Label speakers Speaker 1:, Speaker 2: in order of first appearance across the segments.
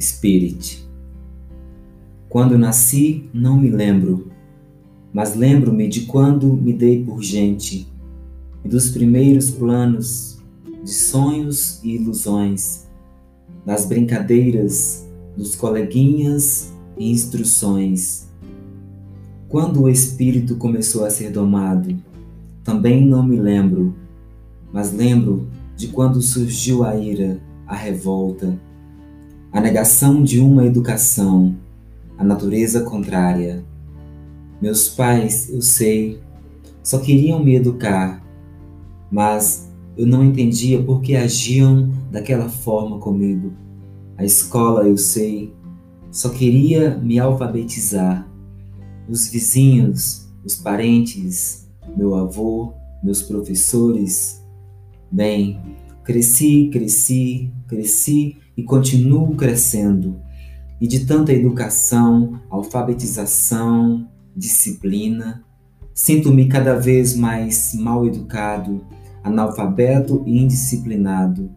Speaker 1: Spirit. Quando nasci, não me lembro, mas lembro-me de quando me dei por gente e dos primeiros planos, de sonhos e ilusões, das brincadeiras, dos coleguinhas e instruções. Quando o espírito começou a ser domado, também não me lembro, mas lembro de quando surgiu a ira, a revolta, a negação de uma educação, a natureza contrária. Meus pais, eu sei, só queriam me educar, mas eu não entendia por que agiam daquela forma comigo. A escola, eu sei, só queria me alfabetizar. Os vizinhos, os parentes, meu avô, meus professores. Bem, cresci, cresci, cresci e continuo crescendo. E de tanta educação, alfabetização, disciplina, sinto-me cada vez mais mal educado, analfabeto e indisciplinado.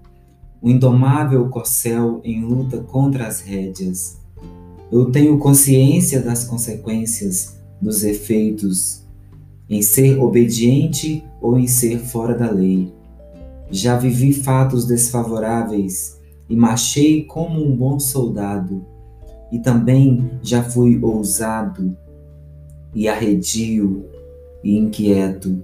Speaker 1: O indomável corcel em luta contra as rédeas. Eu tenho consciência das consequências, dos efeitos, em ser obediente ou em ser fora da lei. Já vivi fatos desfavoráveis e marchei como um bom soldado, e também já fui ousado e arredio e inquieto.